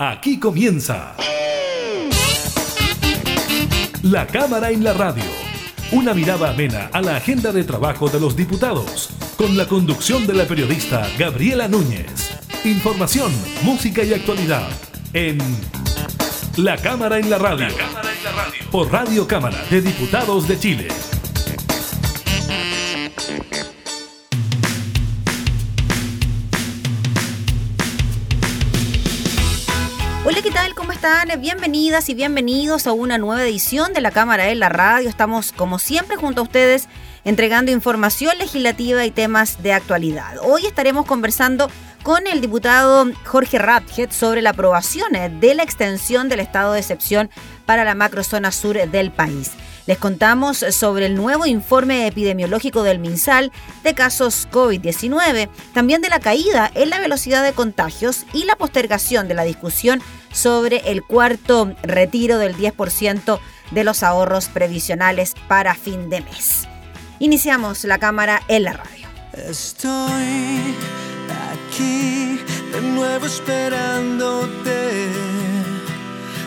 Aquí comienza. La Cámara en la Radio. Una mirada amena a la agenda de trabajo de los diputados. Con la conducción de la periodista Gabriela Núñez. Información, música y actualidad. En La Cámara en la Radio. Por Radio Cámara de Diputados de Chile. Están? Bienvenidas y bienvenidos a una nueva edición de la Cámara en la Radio. Estamos, como siempre, junto a ustedes entregando información legislativa y temas de actualidad. Hoy estaremos conversando con el diputado Jorge Ratjet sobre la aprobación de la extensión del estado de excepción para la macrozona sur del país. Les contamos sobre el nuevo informe epidemiológico del MinSal de casos COVID-19, también de la caída en la velocidad de contagios y la postergación de la discusión sobre el cuarto retiro del 10% de los ahorros previsionales para fin de mes. Iniciamos la cámara en la radio. Estoy aquí de nuevo esperándote.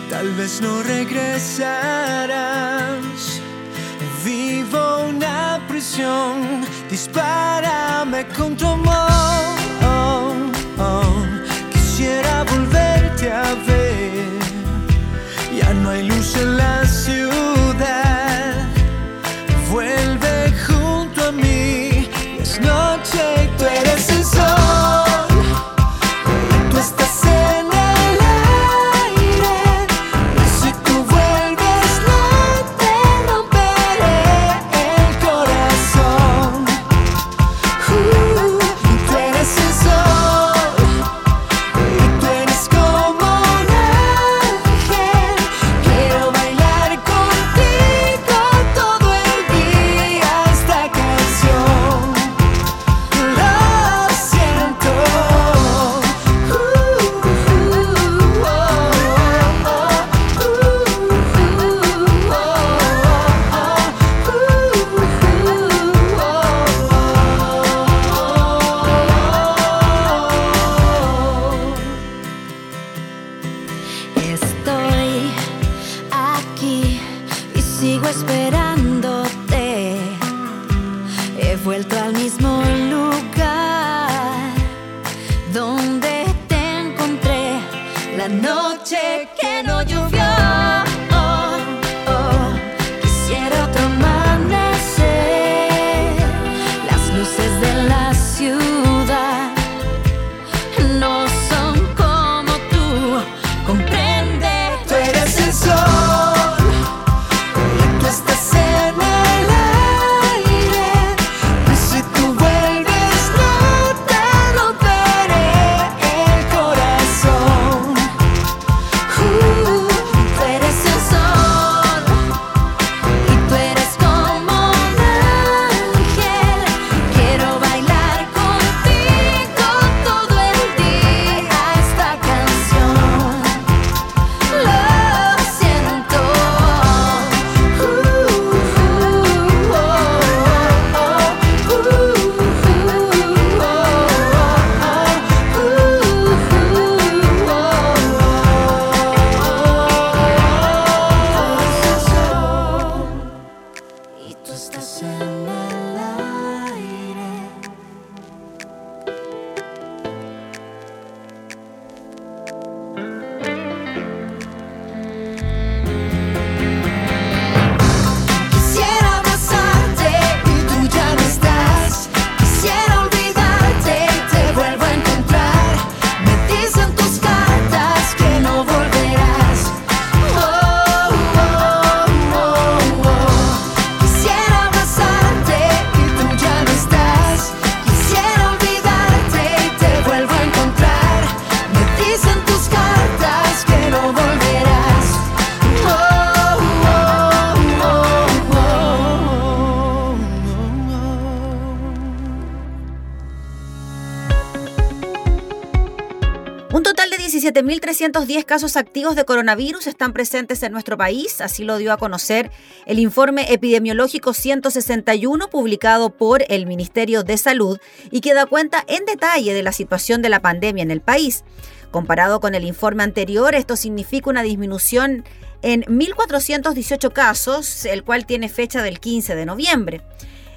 Tal vez no regresarás. Vivo una prisión. Dispárame con tu amor. No hay luz la 17.310 casos activos de coronavirus están presentes en nuestro país, así lo dio a conocer el informe epidemiológico 161 publicado por el Ministerio de Salud y que da cuenta en detalle de la situación de la pandemia en el país. Comparado con el informe anterior, esto significa una disminución en 1.418 casos, el cual tiene fecha del 15 de noviembre.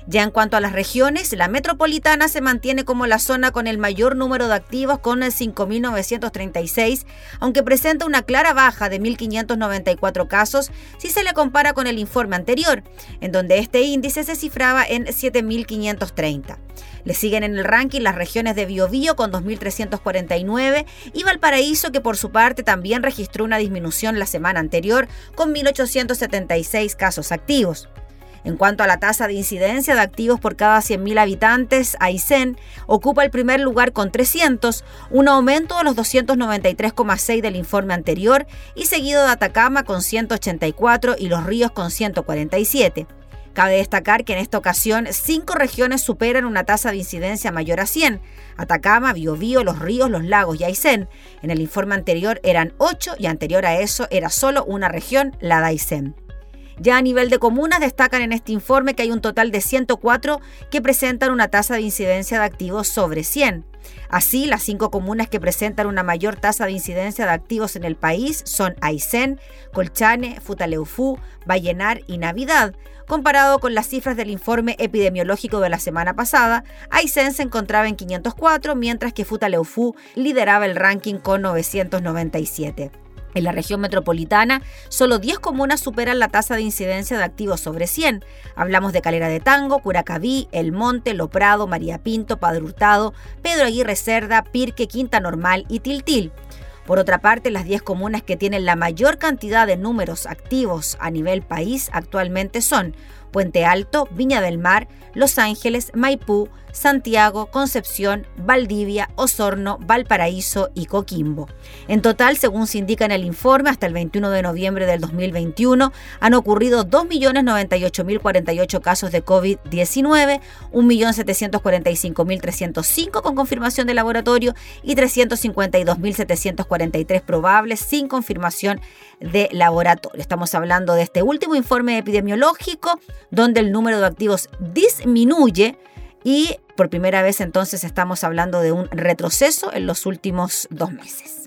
Ya en cuanto a las regiones, la metropolitana se mantiene como la zona con el mayor número de activos con 5.936, aunque presenta una clara baja de 1.594 casos si se le compara con el informe anterior, en donde este índice se cifraba en 7.530. Le siguen en el ranking las regiones de Biobío con 2.349 y Valparaíso que por su parte también registró una disminución la semana anterior con 1.876 casos activos. En cuanto a la tasa de incidencia de activos por cada 100.000 habitantes, Aysén ocupa el primer lugar con 300, un aumento de los 293,6 del informe anterior, y seguido de Atacama con 184 y Los Ríos con 147. Cabe destacar que en esta ocasión cinco regiones superan una tasa de incidencia mayor a 100. Atacama, Biobío, Los Ríos, Los Lagos y Aysén. En el informe anterior eran 8 y anterior a eso era solo una región, la de Aysén. Ya a nivel de comunas destacan en este informe que hay un total de 104 que presentan una tasa de incidencia de activos sobre 100. Así, las cinco comunas que presentan una mayor tasa de incidencia de activos en el país son Aysén, Colchane, Futaleufú, Vallenar y Navidad. Comparado con las cifras del informe epidemiológico de la semana pasada, Aysén se encontraba en 504, mientras que Futaleufú lideraba el ranking con 997. En la región metropolitana, solo 10 comunas superan la tasa de incidencia de activos sobre 100. Hablamos de Calera de Tango, Curacaví, El Monte, Loprado, María Pinto, Padre Hurtado, Pedro Aguirre Cerda, Pirque, Quinta Normal y Tiltil. Por otra parte, las 10 comunas que tienen la mayor cantidad de números activos a nivel país actualmente son Puente Alto, Viña del Mar, Los Ángeles, Maipú, Santiago, Concepción, Valdivia, Osorno, Valparaíso y Coquimbo. En total, según se indica en el informe, hasta el 21 de noviembre del 2021 han ocurrido 2.098.048 casos de COVID-19, 1.745.305 con confirmación de laboratorio y 352.743 probables sin confirmación de laboratorio. Estamos hablando de este último informe epidemiológico donde el número de activos disminuye y por primera vez entonces estamos hablando de un retroceso en los últimos dos meses.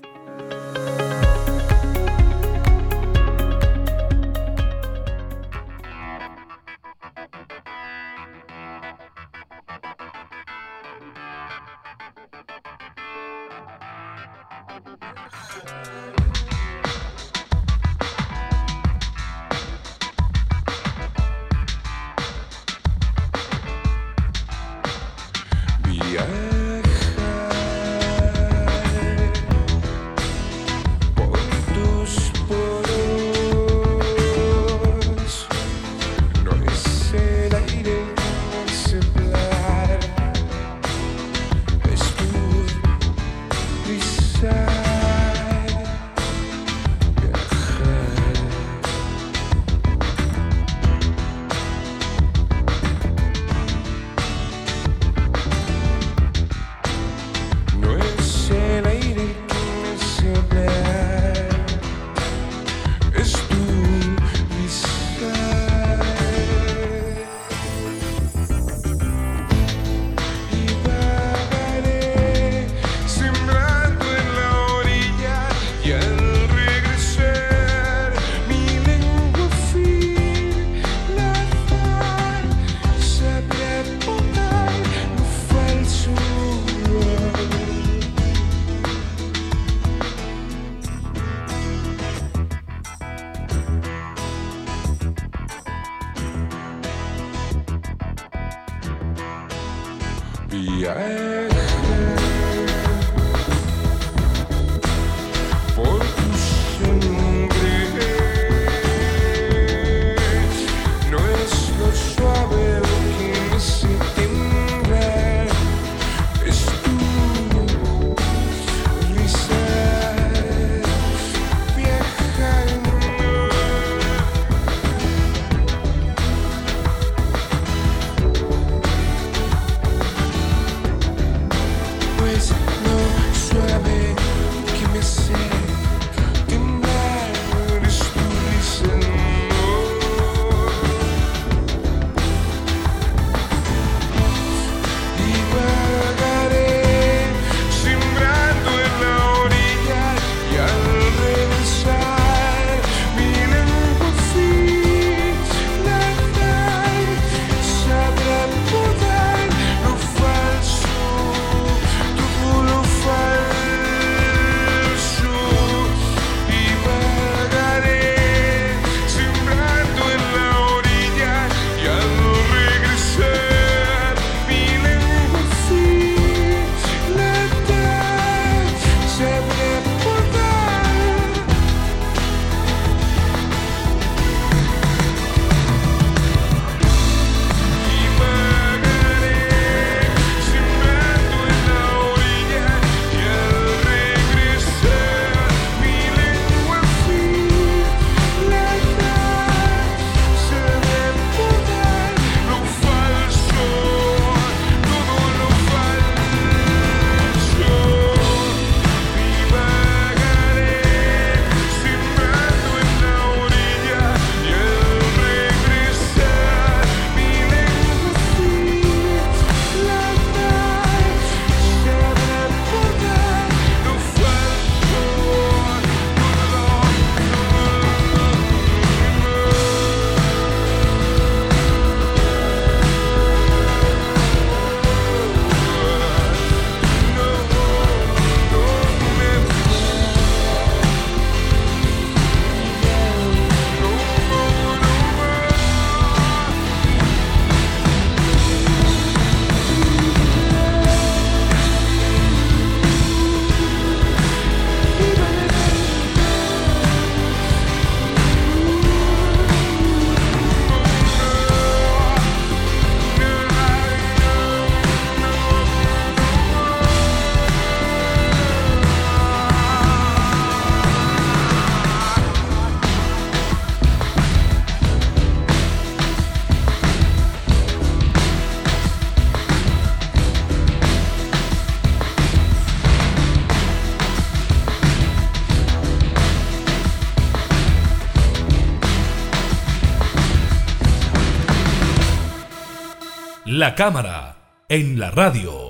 La cámara en la radio.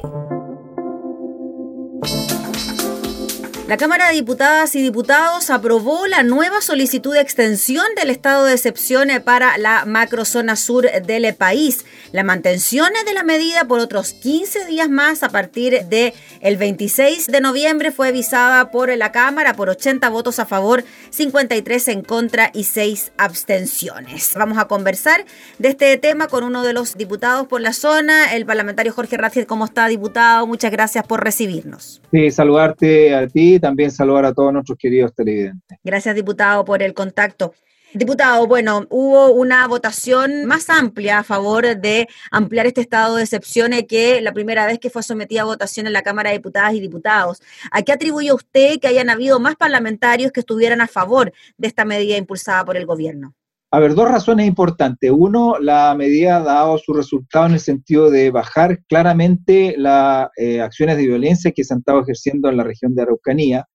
La Cámara de Diputadas y Diputados aprobó la nueva solicitud de extensión del estado de excepción para la macrozona sur del país. La mantención de la medida por otros 15 días más a partir del el 26 de noviembre fue avisada por la Cámara por 80 votos a favor, 53 en contra y 6 abstenciones. Vamos a conversar de este tema con uno de los diputados por la zona, el parlamentario Jorge Ratziel. ¿Cómo está, diputado? Muchas gracias por recibirnos. Sí, saludarte a ti también saludar a todos nuestros queridos televidentes. Gracias, diputado, por el contacto. Diputado, bueno, hubo una votación más amplia a favor de ampliar este estado de excepción que la primera vez que fue sometida a votación en la Cámara de Diputadas y Diputados. ¿A qué atribuye usted que hayan habido más parlamentarios que estuvieran a favor de esta medida impulsada por el gobierno? A ver, dos razones importantes. Uno, la medida ha dado su resultado en el sentido de bajar claramente las eh, acciones de violencia que se han estado ejerciendo en la región de Araucanía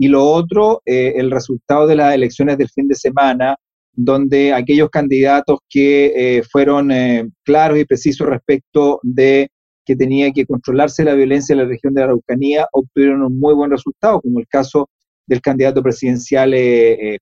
y lo otro, eh, el resultado de las elecciones del fin de semana, donde aquellos candidatos que eh, fueron eh, claros y precisos respecto de que tenía que controlarse la violencia en la región de Araucanía, obtuvieron un muy buen resultado, como el caso del candidato presidencial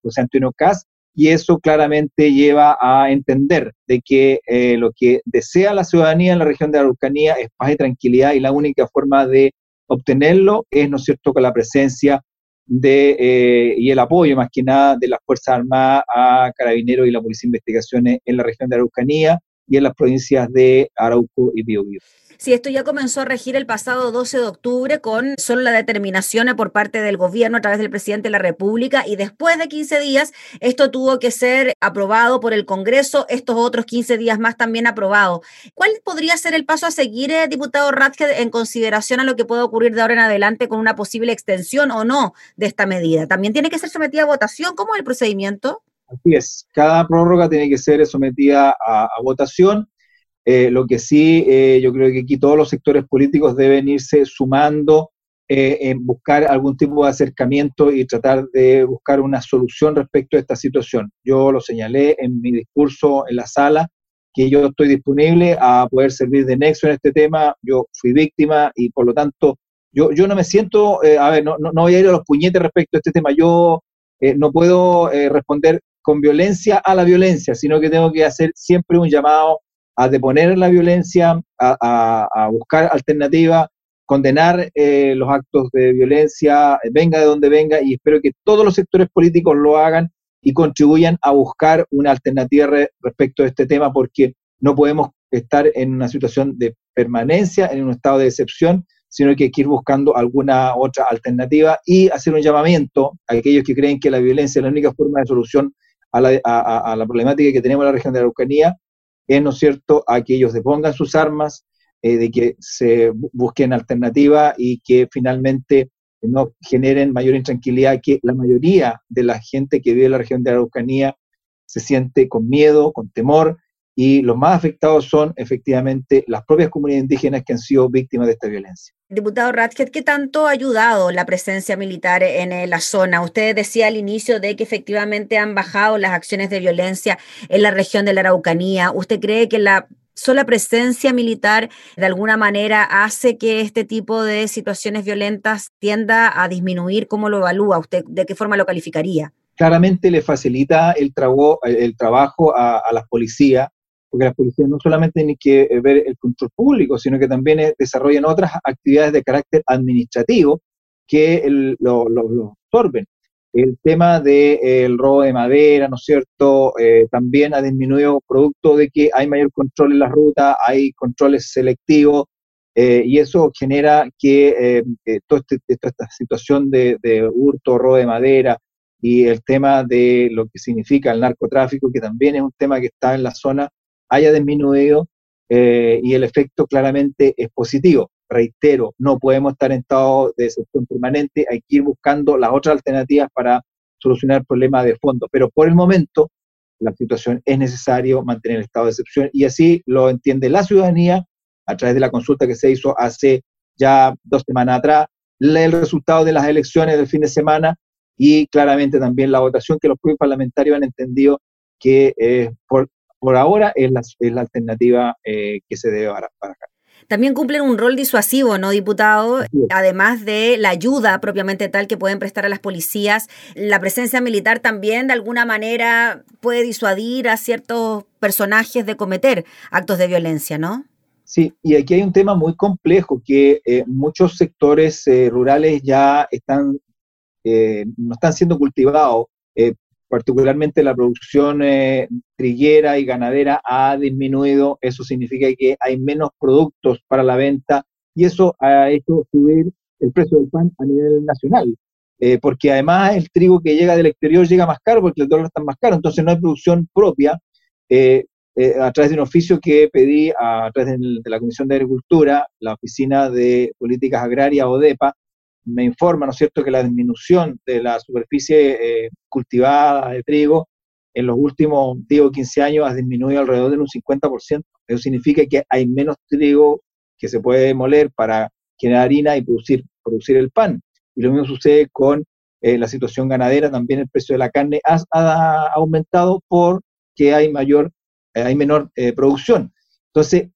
José Antonio Caz, y eso claramente lleva a entender de que lo que desea la ciudadanía en la región de Araucanía es paz y tranquilidad, y la única forma de obtenerlo es, ¿no es cierto?, con la presencia de, eh, y el apoyo más que nada de las Fuerzas Armadas a Carabineros y la Policía de Investigaciones en la región de Araucanía y en las provincias de Arauco y Biobío. Sí, esto ya comenzó a regir el pasado 12 de octubre con solo la determinación por parte del gobierno a través del presidente de la República y después de 15 días esto tuvo que ser aprobado por el Congreso, estos otros 15 días más también aprobado. ¿Cuál podría ser el paso a seguir, eh, diputado Radke, en consideración a lo que puede ocurrir de ahora en adelante con una posible extensión o no de esta medida? ¿También tiene que ser sometida a votación? ¿Cómo es el procedimiento? Así es, cada prórroga tiene que ser sometida a votación eh, lo que sí, eh, yo creo que aquí todos los sectores políticos deben irse sumando eh, en buscar algún tipo de acercamiento y tratar de buscar una solución respecto a esta situación. Yo lo señalé en mi discurso en la sala, que yo estoy disponible a poder servir de nexo en este tema. Yo fui víctima y por lo tanto yo, yo no me siento, a ver, no, no, voy a ir a los puñetes respecto a este tema. Yo no puedo responder con violencia a la violencia, sino que tengo que hacer siempre un llamado a deponer la violencia, a, buscar alternativas, condenar eh, los actos de violencia, venga de donde venga, y espero que todos los sectores políticos lo hagan y contribuyan a buscar una alternativa respecto a este tema, porque no podemos estar en una situación de permanencia, en un estado de excepción, sino que hay que ir buscando alguna otra alternativa y hacer un llamamiento a aquellos que creen que la violencia es la única forma de solución a la, a la problemática que tenemos en la región de la Araucanía, es, ¿no es cierto?, a que ellos depongan sus armas, eh, de que se busquen alternativas y que finalmente no generen mayor intranquilidad, que la mayoría de la gente que vive en la región de Araucanía se siente con miedo, con temor, y los más afectados son efectivamente las propias comunidades indígenas que han sido víctimas de esta violencia. Diputado Ratchet, ¿qué tanto ha ayudado la presencia militar en eh, la zona? Usted decía al inicio de que efectivamente han bajado las acciones de violencia en la región de la Araucanía. ¿Usted cree que la sola presencia militar de alguna manera hace que este tipo de situaciones violentas tienda a disminuir? ¿Cómo lo evalúa usted? ¿De qué forma lo calificaría? Claramente le facilita el, el trabajo a, a las policías porque las policías no solamente tienen que eh, ver el control público, sino que también eh, desarrollan otras actividades de carácter administrativo que lo, absorben. El tema del robo de madera, ¿no es cierto?, eh, también ha disminuido producto de que hay mayor control en la ruta, hay controles selectivos, y eso genera que este, toda esta situación de, de hurto, robo de madera, y el tema de lo que significa el narcotráfico, que también es un tema que está en la zona, haya disminuido eh, y el efecto claramente es positivo. Reitero, no podemos estar en estado de excepción permanente, hay que ir buscando las otras alternativas para solucionar el problema de fondo. Pero por el momento, la situación es necesario mantener el estado de excepción y así lo entiende la ciudadanía a través de la consulta que se hizo hace ya dos semanas atrás, el resultado de las elecciones del fin de semana y claramente también la votación que los propios parlamentarios han entendido que por por ahora es la, es la alternativa eh, que se debe barajar. También cumplen un rol disuasivo, ¿no, diputado? Además de la ayuda propiamente tal que pueden prestar a las policías, la presencia militar también de alguna manera puede disuadir a ciertos personajes de cometer actos de violencia, ¿no? Sí, y aquí hay un tema muy complejo, que eh, muchos sectores eh, rurales ya están, eh, no están siendo cultivados, particularmente la producción triguera y ganadera ha disminuido, eso significa que hay menos productos para la venta y eso ha hecho subir el precio del pan a nivel nacional. porque además el trigo que llega del exterior llega más caro porque el dólar está más caro, entonces no hay producción propia. Eh, a través de un oficio que pedí a, través de, la Comisión de Agricultura, la Oficina de Políticas Agrarias, ODEPA, me informa, ¿no es cierto?, que la disminución de la superficie eh, cultivada de trigo en los últimos 10 o 15 años ha disminuido alrededor de un 50%. Eso significa que hay menos trigo que se puede moler para generar harina y producir, producir el pan. Y lo mismo sucede con eh, la situación ganadera, también el precio de la carne ha, aumentado porque hay mayor eh, hay menor producción. Entonces,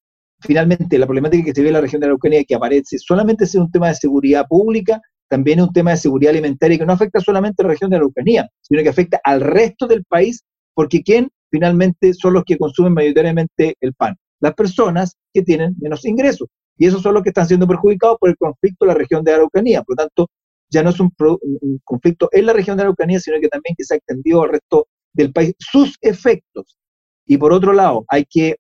finalmente, la problemática que se ve en la región de la Araucanía que aparece solamente es un tema de seguridad pública, también es un tema de seguridad alimentaria que no afecta solamente a la región de la sino que afecta al resto del país, porque ¿quién finalmente son los que consumen mayoritariamente el pan? Las personas que tienen menos ingresos. Y esos son los que están siendo perjudicados por el conflicto en la región de Araucanía. Por lo tanto, ya no es un, un conflicto en la región de Araucanía, sino que también que se ha extendido al resto del país. Sus efectos y por otro lado, hay que,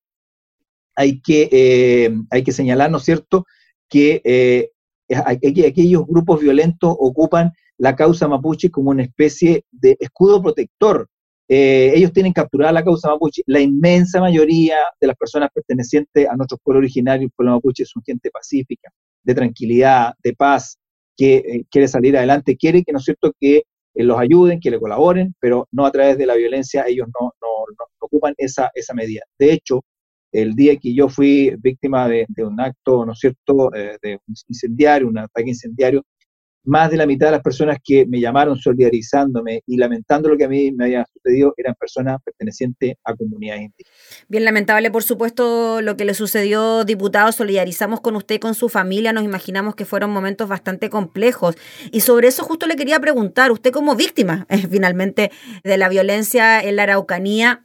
hay que, eh, hay que señalar, ¿no es cierto?, que eh, aquellos grupos violentos ocupan la causa mapuche como una especie de escudo protector. Eh, ellos tienen capturada la causa mapuche. La inmensa mayoría de las personas pertenecientes a nuestros pueblos originarios, el pueblo mapuche, son gente pacífica, de tranquilidad, de paz, que quiere salir adelante, quiere que, ¿no es cierto?, que los ayuden, que le colaboren, pero no a través de la violencia, ellos no, no, ocupan esa, esa medida. De hecho, el día que yo fui víctima de, un acto, ¿no es cierto?, eh, de un incendiario, un ataque incendiario, más de la mitad de las personas que me llamaron solidarizándome y lamentando lo que a mí me había sucedido eran personas pertenecientes a comunidades indígenas. Bien lamentable, por supuesto, lo que le sucedió, diputado. Solidarizamos con usted y con su familia. Nos imaginamos que fueron momentos bastante complejos. Y sobre eso justo le quería preguntar, usted como víctima, finalmente, de la violencia en la Araucanía,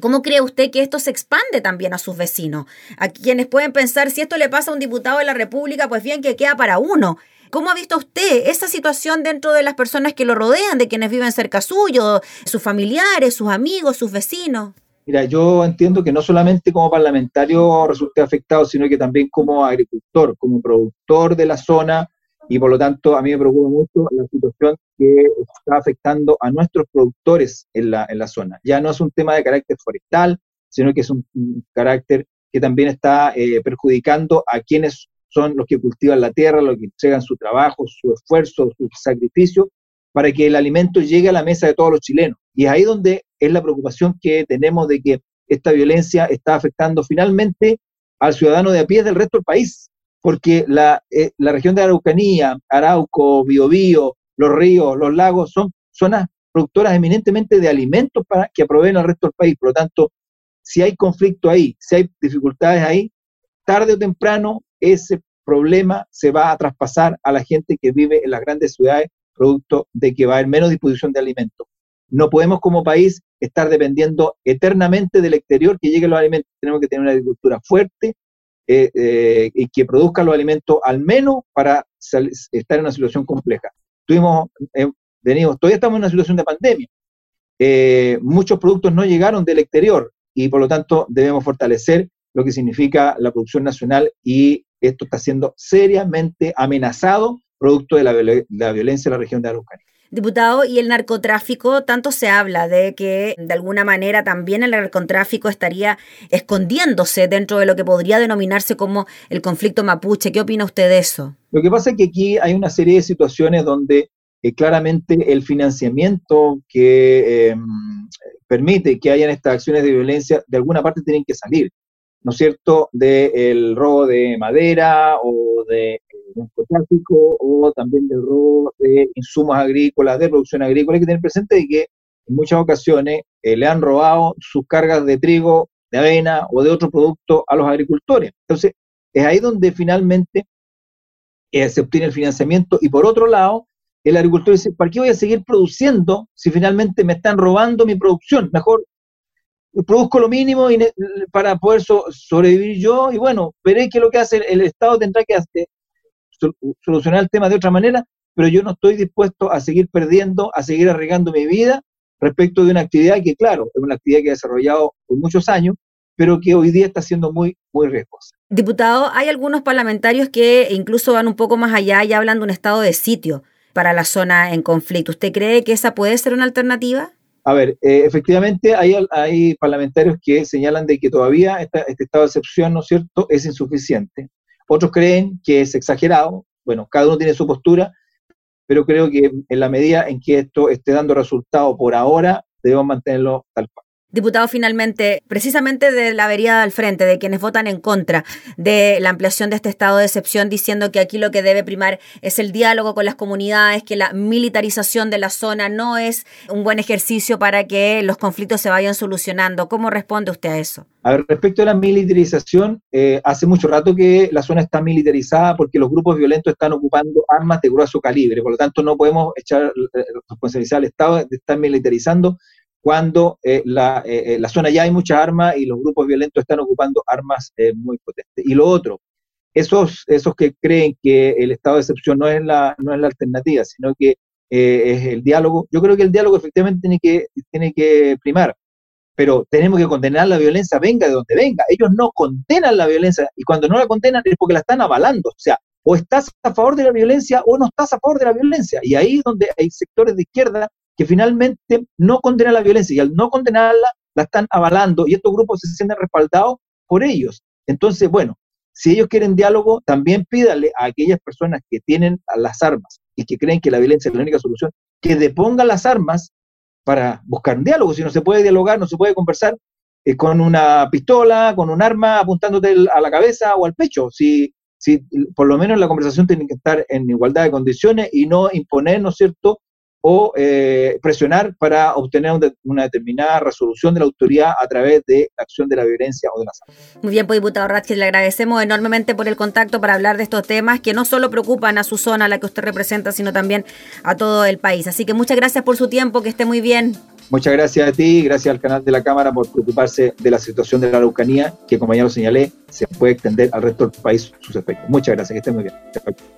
¿Cómo cree usted que esto se expande también a sus vecinos? A quienes pueden pensar, si esto le pasa a un diputado de la República, pues bien que queda para uno. ¿Cómo ha visto usted esa situación dentro de las personas que lo rodean, de quienes viven cerca suyo, sus familiares, sus amigos, sus vecinos? Mira, yo entiendo que no solamente como parlamentario resulté afectado, sino que también como agricultor, como productor de la zona, y por lo tanto a mí me preocupa mucho la situación que está afectando a nuestros productores en la, en la zona. Ya no es un tema de carácter forestal, sino que es un, carácter que también está eh, perjudicando a quienes son los que cultivan la tierra, los que entregan su trabajo, su esfuerzo, su sacrificio, para que el alimento llegue a la mesa de todos los chilenos. Y es ahí donde es la preocupación que tenemos de que esta violencia está afectando finalmente al ciudadano de a pie del resto del país, porque la, eh, la región de Araucanía, Arauco, Biobío, los ríos, los lagos, son zonas productoras eminentemente de alimentos para que aproveen al resto del país. Por lo tanto, si hay conflicto ahí, si hay dificultades ahí, tarde o temprano ese problema se va a traspasar a la gente que vive en las grandes ciudades, producto de que va a haber menos disposición de alimentos. No podemos como país estar dependiendo eternamente del exterior que lleguen los alimentos. Tenemos que tener una agricultura fuerte eh, eh, y que produzca los alimentos al menos para estar en una situación compleja. Tuvimos, eh, todavía estamos en una situación de pandemia. muchos productos no llegaron del exterior y por lo tanto debemos fortalecer lo que significa la producción nacional y esto está siendo seriamente amenazado producto de la, violencia en la región de Araucanía. Diputado, y el narcotráfico, tanto se habla de que de alguna manera también el narcotráfico estaría escondiéndose dentro de lo que podría denominarse como el conflicto mapuche. ¿Qué opina usted de eso? Lo que pasa es que aquí hay una serie de situaciones donde eh, claramente el financiamiento que em, permite que hayan estas acciones de violencia de alguna parte tienen que salir. ¿no es cierto?, del robo de madera o de narcotráfico o también del robo de insumos agrícolas, de producción agrícola. Hay que tener presente que en muchas ocasiones eh, le han robado sus cargas de trigo, de avena o de otro producto a los agricultores. Entonces, es ahí donde finalmente eh, se obtiene el financiamiento y por otro lado, el agricultor dice, ¿para qué voy a seguir produciendo si finalmente me están robando mi producción? Mejor produzco lo mínimo y para poder sobrevivir yo y bueno, veré que lo que hace el, Estado tendrá que hacer, solucionar el tema de otra manera, pero yo no estoy dispuesto a seguir perdiendo, a seguir arriesgando mi vida respecto de una actividad que, claro, es una actividad que he desarrollado por muchos años, pero que hoy día está siendo muy, muy riesgosa. Diputado, hay algunos parlamentarios que incluso van un poco más allá y hablan de un estado de sitio para la zona en conflicto. ¿Usted cree que esa puede ser una alternativa? A ver, eh, efectivamente hay, hay parlamentarios que señalan de que todavía este estado de excepción, ¿no es cierto?, es insuficiente. Otros creen que es exagerado. Bueno, cada uno tiene su postura, pero creo que en la medida en que esto esté dando resultado por ahora, debemos mantenerlo tal cual. Diputado, finalmente, precisamente de la vereda al frente, de quienes votan en contra de la ampliación de este estado de excepción, diciendo que aquí lo que debe primar es el diálogo con las comunidades, que la militarización de la zona no es un buen ejercicio para que los conflictos se vayan solucionando. ¿Cómo responde usted a eso? A ver, respecto a la militarización, eh, hace mucho rato que la zona está militarizada porque los grupos violentos están ocupando armas de grueso calibre, por lo tanto no podemos echar eh, responsabilidad al Estado de estar militarizando cuando eh, la, eh, eh, la, zona ya hay muchas armas y los grupos violentos están ocupando armas muy potentes. Y lo otro, esos, esos que creen que el estado de excepción no es la, no es la alternativa, sino que es el diálogo, yo creo que el diálogo efectivamente tiene que, tiene que primar, pero tenemos que condenar la violencia, venga de donde venga. Ellos no condenan la violencia y cuando no la condenan es porque la están avalando. O sea, o estás a favor de la violencia o no estás a favor de la violencia. Y ahí es donde hay sectores de izquierda que finalmente no condenan la violencia y al no condenarla la están avalando y estos grupos se sienten respaldados por ellos. Entonces, bueno, si ellos quieren diálogo, también pídale a aquellas personas que tienen las armas y que creen que la violencia es la única solución, que depongan las armas para buscar un diálogo. Si no se puede dialogar, no se puede conversar eh, con una pistola, con un arma apuntándote a la cabeza o al pecho. Si, si por lo menos la conversación tiene que estar en igualdad de condiciones y no imponer, ¿no es cierto?, o eh, presionar para obtener una determinada resolución de la autoridad a través de la acción de la violencia o de la salud. Muy bien, pues diputado Ratchis, le agradecemos enormemente por el contacto para hablar de estos temas que no solo preocupan a su zona, a la que usted representa, sino también a todo el país. Así que muchas gracias por su tiempo, que esté muy bien. Muchas gracias a ti, gracias al canal de la Cámara por preocuparse de la situación de la Araucanía, que como ya lo señalé, se puede extender al resto del país sus efectos. Muchas gracias, que estén muy bien.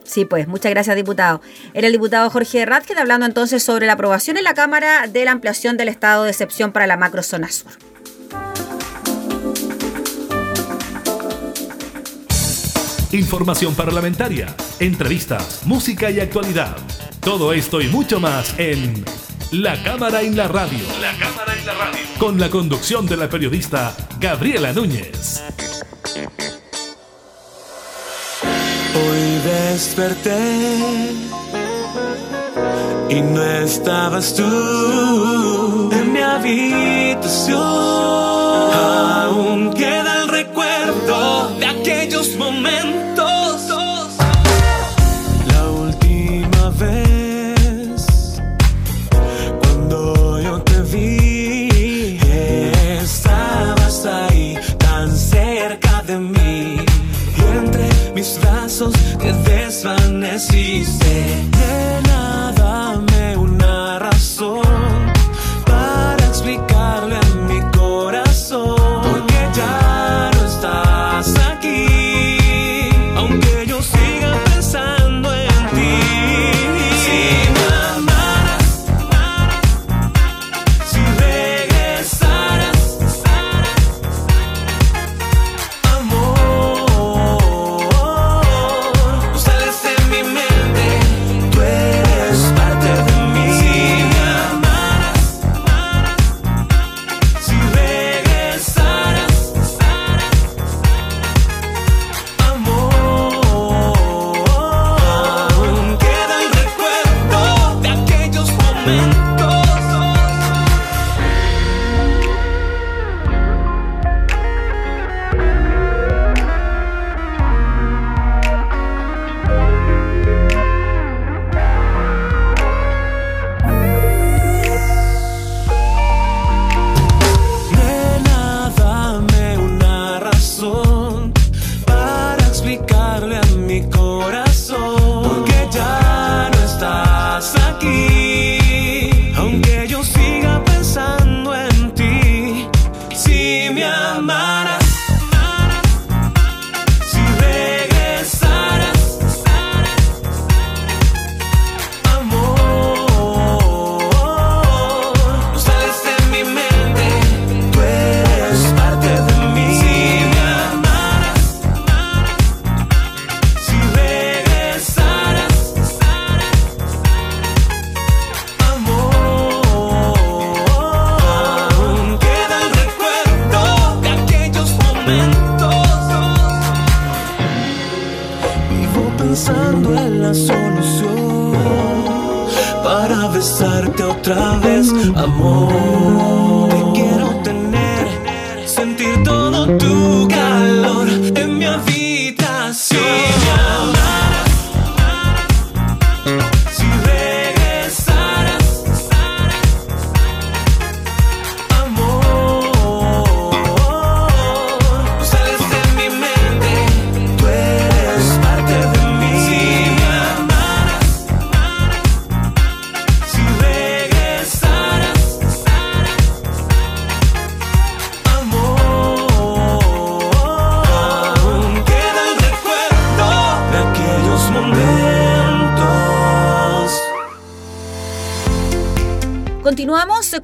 Sí, pues, muchas gracias, diputado. Era el diputado Jorge Radke hablando entonces sobre la aprobación en la Cámara de la ampliación del estado de excepción para la macrozona sur. Información parlamentaria, entrevistas, música y actualidad. Todo esto y mucho más en la Cámara en la Radio. La Cámara en la Radio. Con la conducción de la periodista Gabriela Núñez. Hoy desperté y no estabas tú en mi habitación. Aún peace.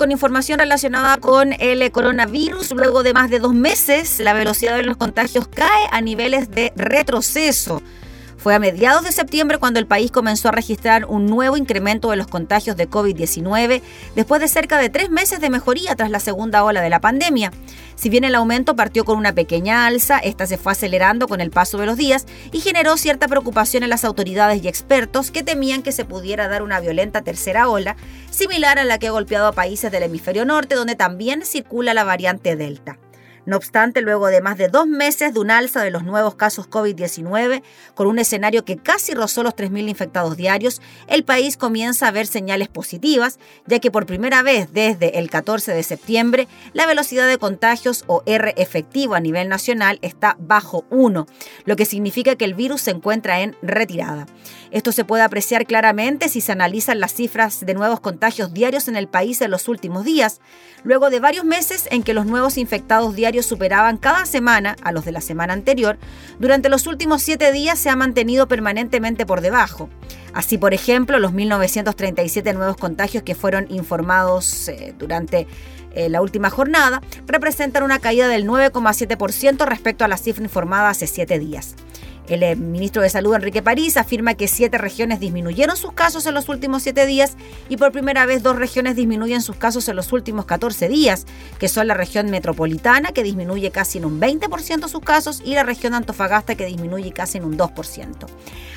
Con información relacionada con el coronavirus. Luego de más de dos meses, la velocidad de los contagios cae a niveles de retroceso. Fue a mediados de septiembre cuando el país comenzó a registrar un nuevo incremento de los contagios de COVID-19 después de cerca de tres meses de mejoría tras la segunda ola de la pandemia. Si bien el aumento partió con una pequeña alza, esta se fue acelerando con el paso de los días y generó cierta preocupación en las autoridades y expertos que temían que se pudiera dar una violenta tercera ola, similar a la que ha golpeado a países del hemisferio norte, donde también circula la variante Delta. No obstante, luego de más de dos meses de un alza de los nuevos casos COVID-19, con un escenario que casi rozó los 3.000 infectados diarios, el país comienza a ver señales positivas, ya que por primera vez desde el 14 de septiembre, la velocidad de contagios o R efectivo a nivel nacional está bajo 1, lo que significa que el virus se encuentra en retirada. Esto se puede apreciar claramente si se analizan las cifras de nuevos contagios diarios en el país en los últimos días, luego de varios meses en que los nuevos infectados diarios superaban cada semana a los de la semana anterior, durante los últimos siete días se ha mantenido permanentemente por debajo. Así, por ejemplo, los 1.937 nuevos contagios que fueron informados eh, durante eh, la última jornada representan una caída del 9,7% respecto a la cifra informada hace siete días. El eh, ministro de Salud, Enrique París, afirma que siete regiones disminuyeron sus casos en los últimos siete días y por primera vez dos regiones disminuyen sus casos en los últimos 14 días, que son la región metropolitana, que disminuye casi en un 20% sus casos, y la región Antofagasta, que disminuye casi en un 2%.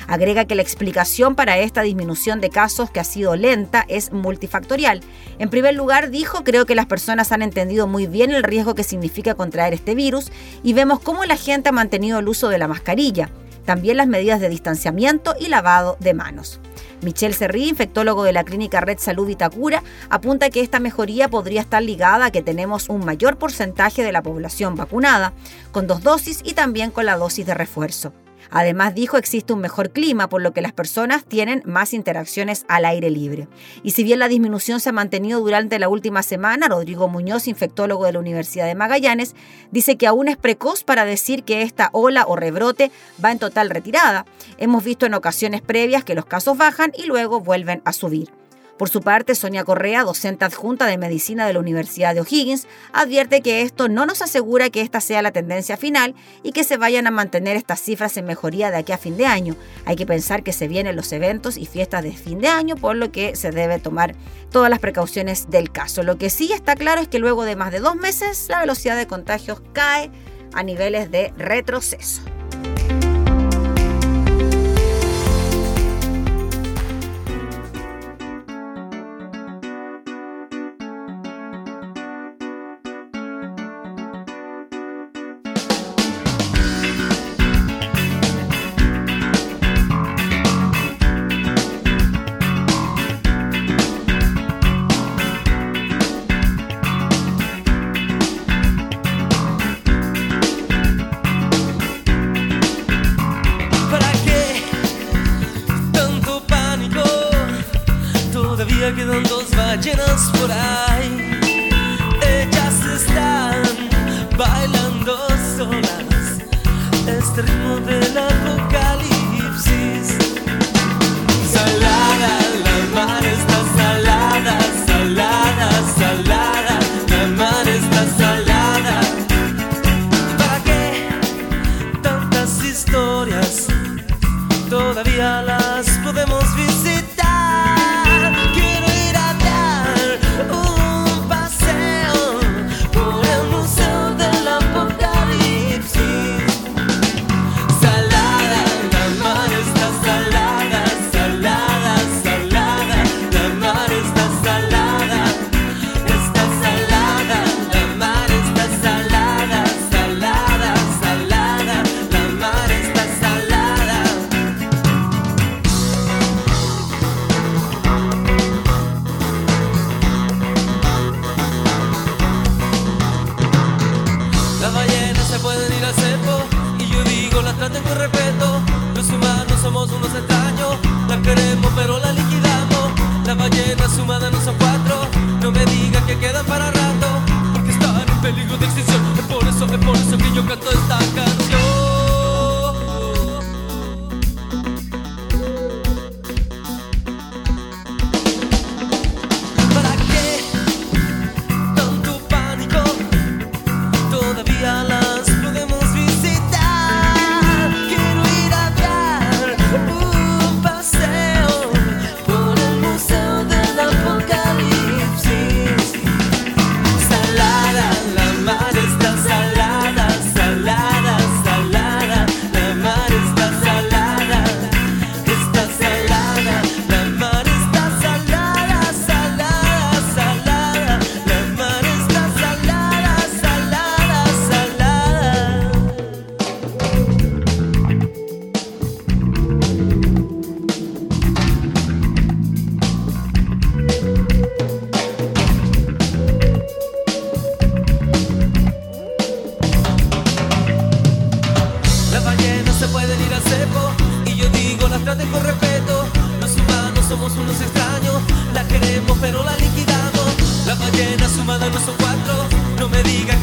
Agrega que la explicación para esta disminución de casos, que ha sido lenta, es multifactorial. En primer lugar, dijo, creo que las personas han entendido muy bien el riesgo que significa contraer este virus y vemos cómo la gente ha mantenido el uso de la mascarilla también las medidas de distanciamiento y lavado de manos. Michelle Serrí, infectólogo de la clínica Red Salud Vitacura, apunta que esta mejoría podría estar ligada a que tenemos un mayor porcentaje de la población vacunada, con dos dosis y también con la dosis de refuerzo. Además, dijo, existe un mejor clima, por lo que las personas tienen más interacciones al aire libre. Y si bien la disminución se ha mantenido durante la última semana, Rodrigo Muñoz, infectólogo de la Universidad de Magallanes, dice que aún es precoz para decir que esta ola o rebrote va en total retirada. Hemos visto en ocasiones previas que los casos bajan y luego vuelven a subir. Por su parte, Sonia Correa, docente adjunta de medicina de la Universidad de O'Higgins, advierte que esto no nos asegura que esta sea la tendencia final y que se vayan a mantener estas cifras en mejoría de aquí a fin de año. Hay que pensar que se vienen los eventos y fiestas de fin de año, por lo que se debe tomar todas las precauciones del caso. Lo que sí está claro es que luego de más de dos meses, la velocidad de contagios cae a niveles de retroceso. De se que quedan para rato, porque están en peligro de extinción. Me digan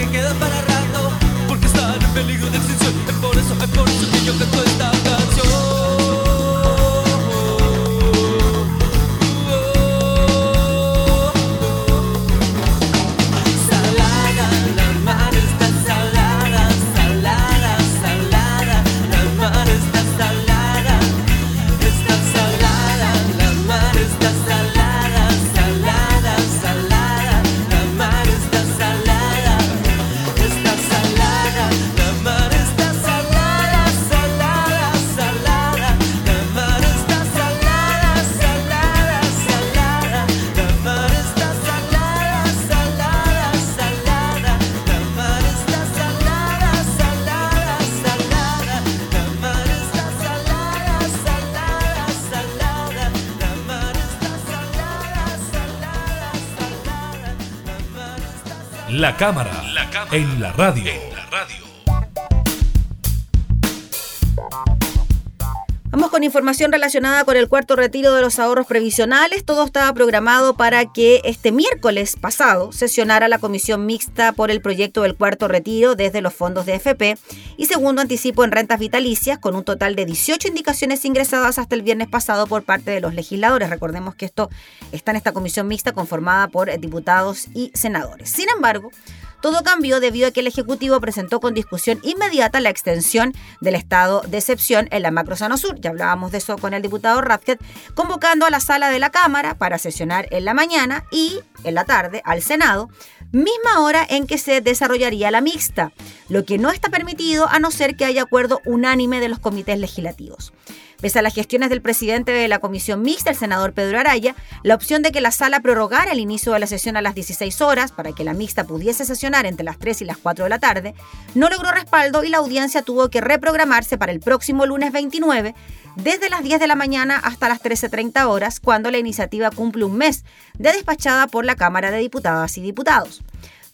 está La cámara, en la radio. Vamos información relacionada con el cuarto retiro de los ahorros previsionales. Todo estaba programado para que este miércoles pasado sesionara la comisión mixta por el proyecto del cuarto retiro desde los fondos de FP y segundo anticipo en rentas vitalicias con un total de 18 indicaciones ingresadas hasta el viernes pasado por parte de los legisladores. Recordemos que esto está en esta comisión mixta conformada por diputados y senadores. Sin embargo, todo cambió debido a que el Ejecutivo presentó con discusión inmediata la extensión del estado de excepción en la Macrozona Sur. Ya hablábamos de eso con el diputado Radket, convocando a la sala de la Cámara para sesionar en la mañana y en la tarde al Senado, misma hora en que se desarrollaría la mixta, lo que no está permitido a no ser que haya acuerdo unánime de los comités legislativos. Pese a las gestiones del presidente de la comisión mixta, el senador Pedro Araya, la opción de que la sala prorrogara el inicio de la sesión a las 16 horas para que la mixta pudiese sesionar entre las 3 y las 4 de la tarde, no logró respaldo y la audiencia tuvo que reprogramarse para el próximo lunes 29, desde las 10 de la mañana hasta las 13.30 horas, cuando la iniciativa cumple un mes de despachada por la Cámara de Diputadas y Diputados.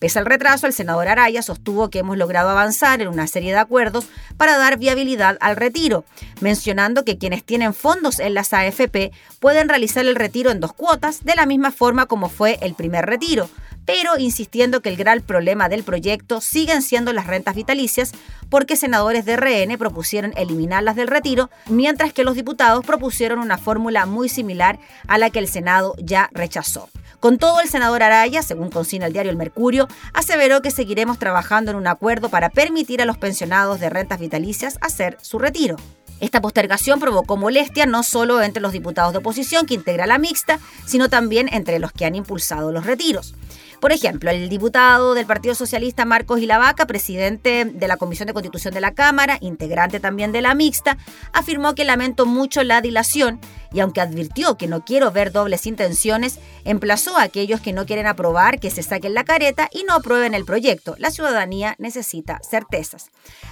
Pese al retraso, el senador Araya sostuvo que hemos logrado avanzar en una serie de acuerdos para dar viabilidad al retiro, mencionando que quienes tienen fondos en las AFP pueden realizar el retiro en dos cuotas, de la misma forma como fue el primer retiro, pero insistiendo que el gran problema del proyecto siguen siendo las rentas vitalicias, porque senadores de RN propusieron eliminarlas del retiro, mientras que los diputados propusieron una fórmula muy similar a la que el Senado ya rechazó. Con todo, el senador Araya, según consigna el diario El Mercurio, aseveró que seguiremos trabajando en un acuerdo para permitir a los pensionados de rentas vitalicias hacer su retiro. Esta postergación provocó molestia no solo entre los diputados de oposición que integra la mixta, sino también entre los que han impulsado los retiros. Por ejemplo, el diputado del Partido Socialista Marcos Ilavaca, presidente de la Comisión de Constitución de la Cámara, integrante también de la mixta, afirmó que lamentó mucho la dilación y aunque advirtió que no quiero ver dobles intenciones, emplazó a aquellos que no quieren aprobar que se saquen la careta y no aprueben el proyecto. La ciudadanía necesita certezas.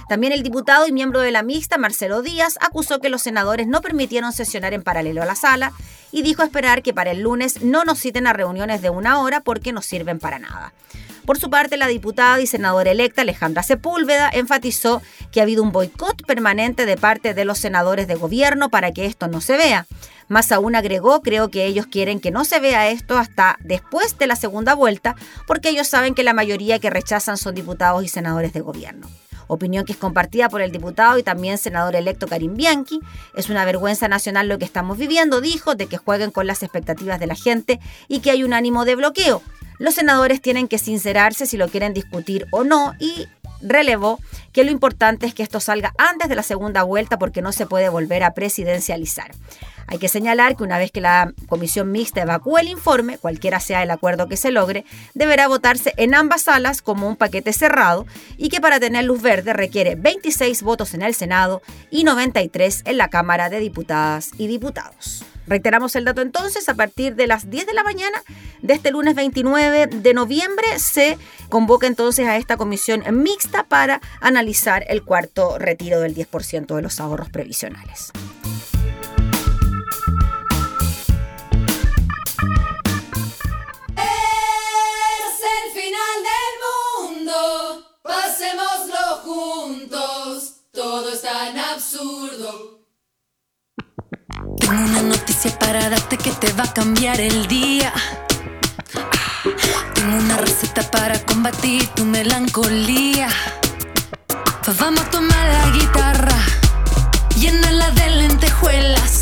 También el diputado y miembro de la mixta, Marcelo Díaz, acusó que los senadores no permitieron sesionar en paralelo a la sala y dijo esperar que para el lunes no nos citen a reuniones de una hora porque no sirven para nada. Por su parte, la diputada y senadora electa Alejandra Sepúlveda enfatizó que ha habido un boicot permanente de parte de los senadores de gobierno para que esto no se vea. Más aún agregó, creo que ellos quieren que no se vea esto hasta después de la segunda vuelta, porque ellos saben que la mayoría que rechazan son diputados y senadores de gobierno opinión que es compartida por el diputado y también senador electo Karim Bianchi. Es una vergüenza nacional lo que estamos viviendo, dijo, de que jueguen con las expectativas de la gente y que hay un ánimo de bloqueo. Los senadores tienen que sincerarse si lo quieren discutir o no y relevó que lo importante es que esto salga antes de la segunda vuelta porque no se puede volver a presidencializar. Hay que señalar que una vez que la comisión mixta evacúe el informe, cualquiera sea el acuerdo que se logre, deberá votarse en ambas salas como un paquete cerrado y que para tener luz verde requiere 26 votos en el Senado y 93 en la Cámara de Diputadas y Diputados. Reiteramos el dato entonces, a partir de las 10 de la mañana de este lunes 29 de noviembre se convoca entonces a esta comisión mixta para analizar el cuarto retiro del 10% de los ahorros previsionales. Mundo, pasémoslo juntos, todo es tan absurdo. Tengo una noticia para darte que te va a cambiar el día. Tengo una receta para combatir tu melancolía. Pues vamos a tomar la guitarra, llénala de lentejuelas,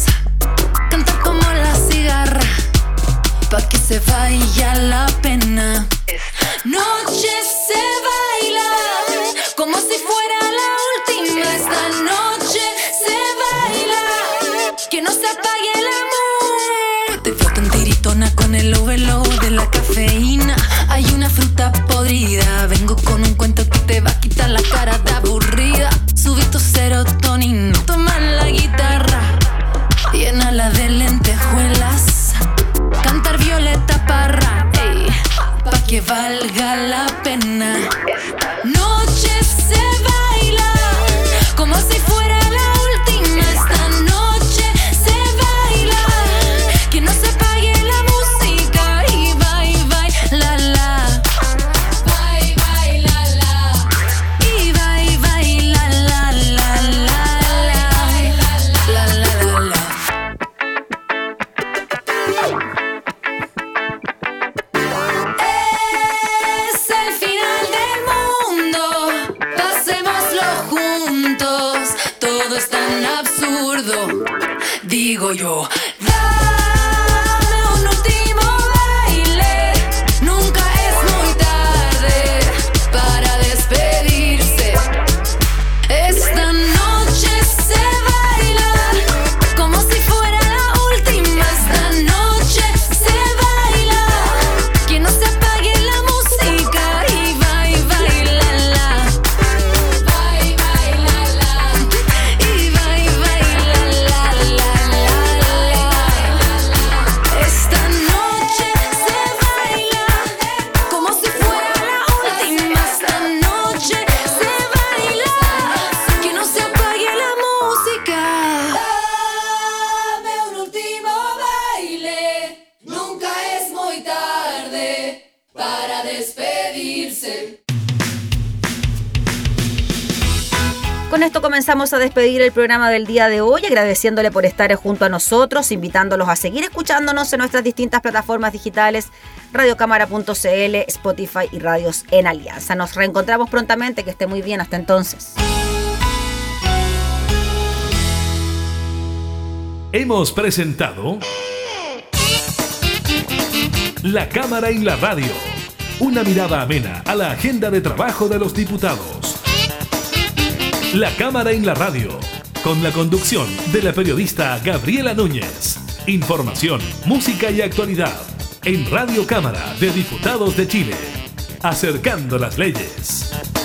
pa' que se vaya la pena. Noche se baila como si fuera la última. Esta noche se baila que no se apague el amor. Te veo tan tiritona con el overload de la cafeína. Hay una fruta podrida. Vengo con un cuento que te va a quitar la cara de aburrida. Subí tu serotonina. Toma valga la pena. Comenzamos a despedir el programa del día de hoy, agradeciéndole por estar junto a nosotros, invitándolos a seguir escuchándonos en nuestras distintas plataformas digitales, radiocámara.cl, Spotify y Radios en Alianza. Nos reencontramos prontamente, que esté muy bien, hasta entonces. Hemos presentado La Cámara en la Radio. Una mirada amena a la agenda de trabajo de los diputados. La Cámara en la Radio. Con la conducción de la periodista Gabriela Núñez. Información, música y actualidad. En Radio Cámara de Diputados de Chile. Acercando las leyes.